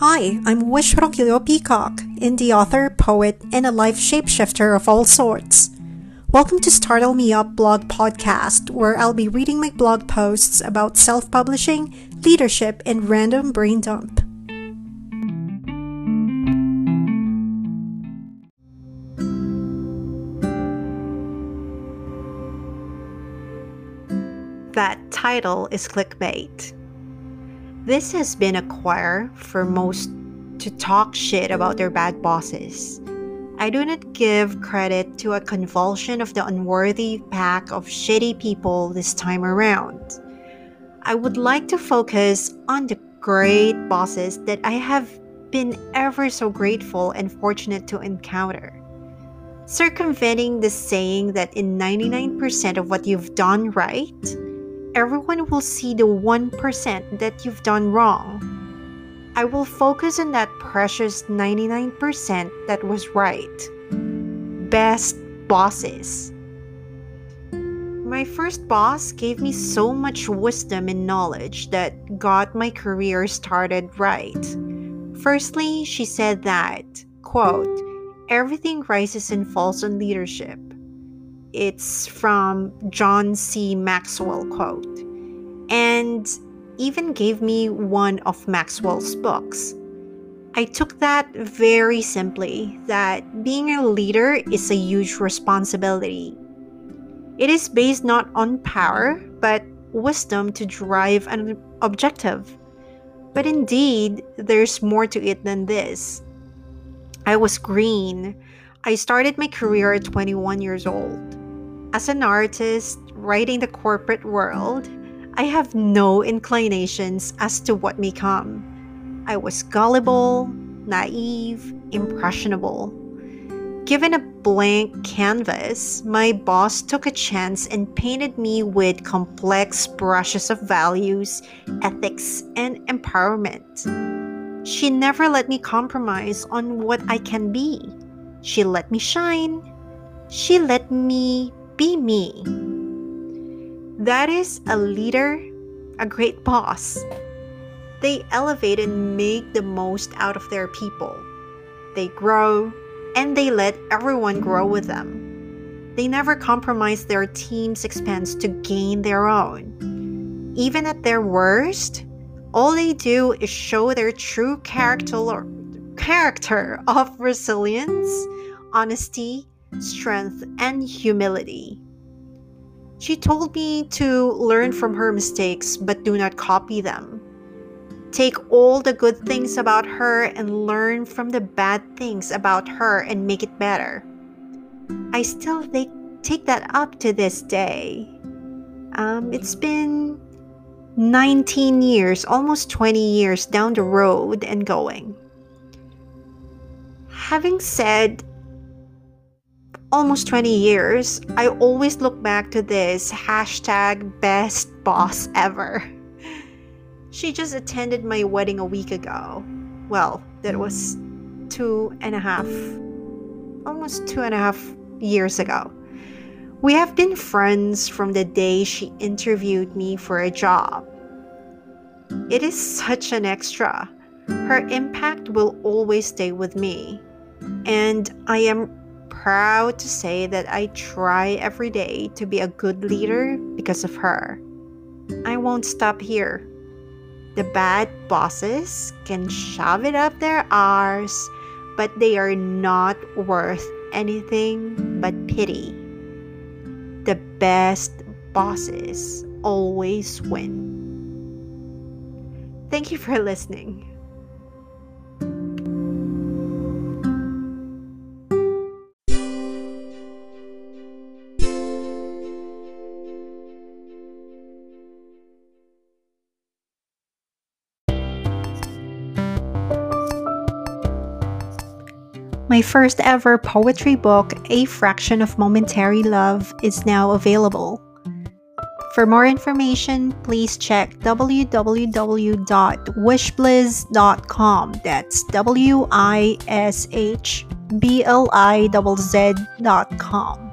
Hi, I'm Wish Roquillo Peacock, indie author, poet, and a life shapeshifter of all sorts. Welcome to Startle Me Up blog podcast, where I'll be reading my blog posts about self publishing, leadership, and random brain dump. That title is clickbait. This has been a choir for most to talk shit about their bad bosses. I do not give credit to a convulsion of the unworthy pack of shitty people this time around. I would like to focus on the great bosses that I have been ever so grateful and fortunate to encounter. Circumventing the saying that in 99% of what you've done right, everyone will see the 1% that you've done wrong. I will focus on that precious 99% that was right. Best bosses. My first boss gave me so much wisdom and knowledge that got my career started right. Firstly, she said that, quote, everything rises and falls on leadership. It's from John C. Maxwell quote. And even gave me one of Maxwell's books. I took that very simply that being a leader is a huge responsibility. It is based not on power, but wisdom to drive an objective. But indeed, there's more to it than this. I was green. I started my career at 21 years old. As an artist, writing the corporate world, I have no inclinations as to what may come. I was gullible, naive, impressionable. Given a blank canvas, my boss took a chance and painted me with complex brushes of values, ethics, and empowerment. She never let me compromise on what I can be. She let me shine. She let me be me. That is a leader, a great boss. They elevate and make the most out of their people. They grow and they let everyone grow with them. They never compromise their team's expense to gain their own. Even at their worst, all they do is show their true character character of resilience, honesty, strength, and humility. She told me to learn from her mistakes but do not copy them. Take all the good things about her and learn from the bad things about her and make it better. I still take, that up to this day. Um, it's been 19 years, almost 20 years down the road and going. Having said almost 20 years, I always look back to this hashtag best boss ever. She just attended my wedding a week ago. Well, that was two and a half, almost two and a half years ago. We have been friends from the day she interviewed me for a job. It is such an extra. Her impact will always stay with me. And I am proud to say that I try every day to be a good leader because of her. I won't stop here. The bad bosses can shove it up their arse, but they are not worth anything but pity. The best bosses always win. Thank you for listening. My first ever poetry book, A Fraction of Momentary Love, is now available. For more information, please check www.wishblizz.com. That's W I S H B L I Z Z.com.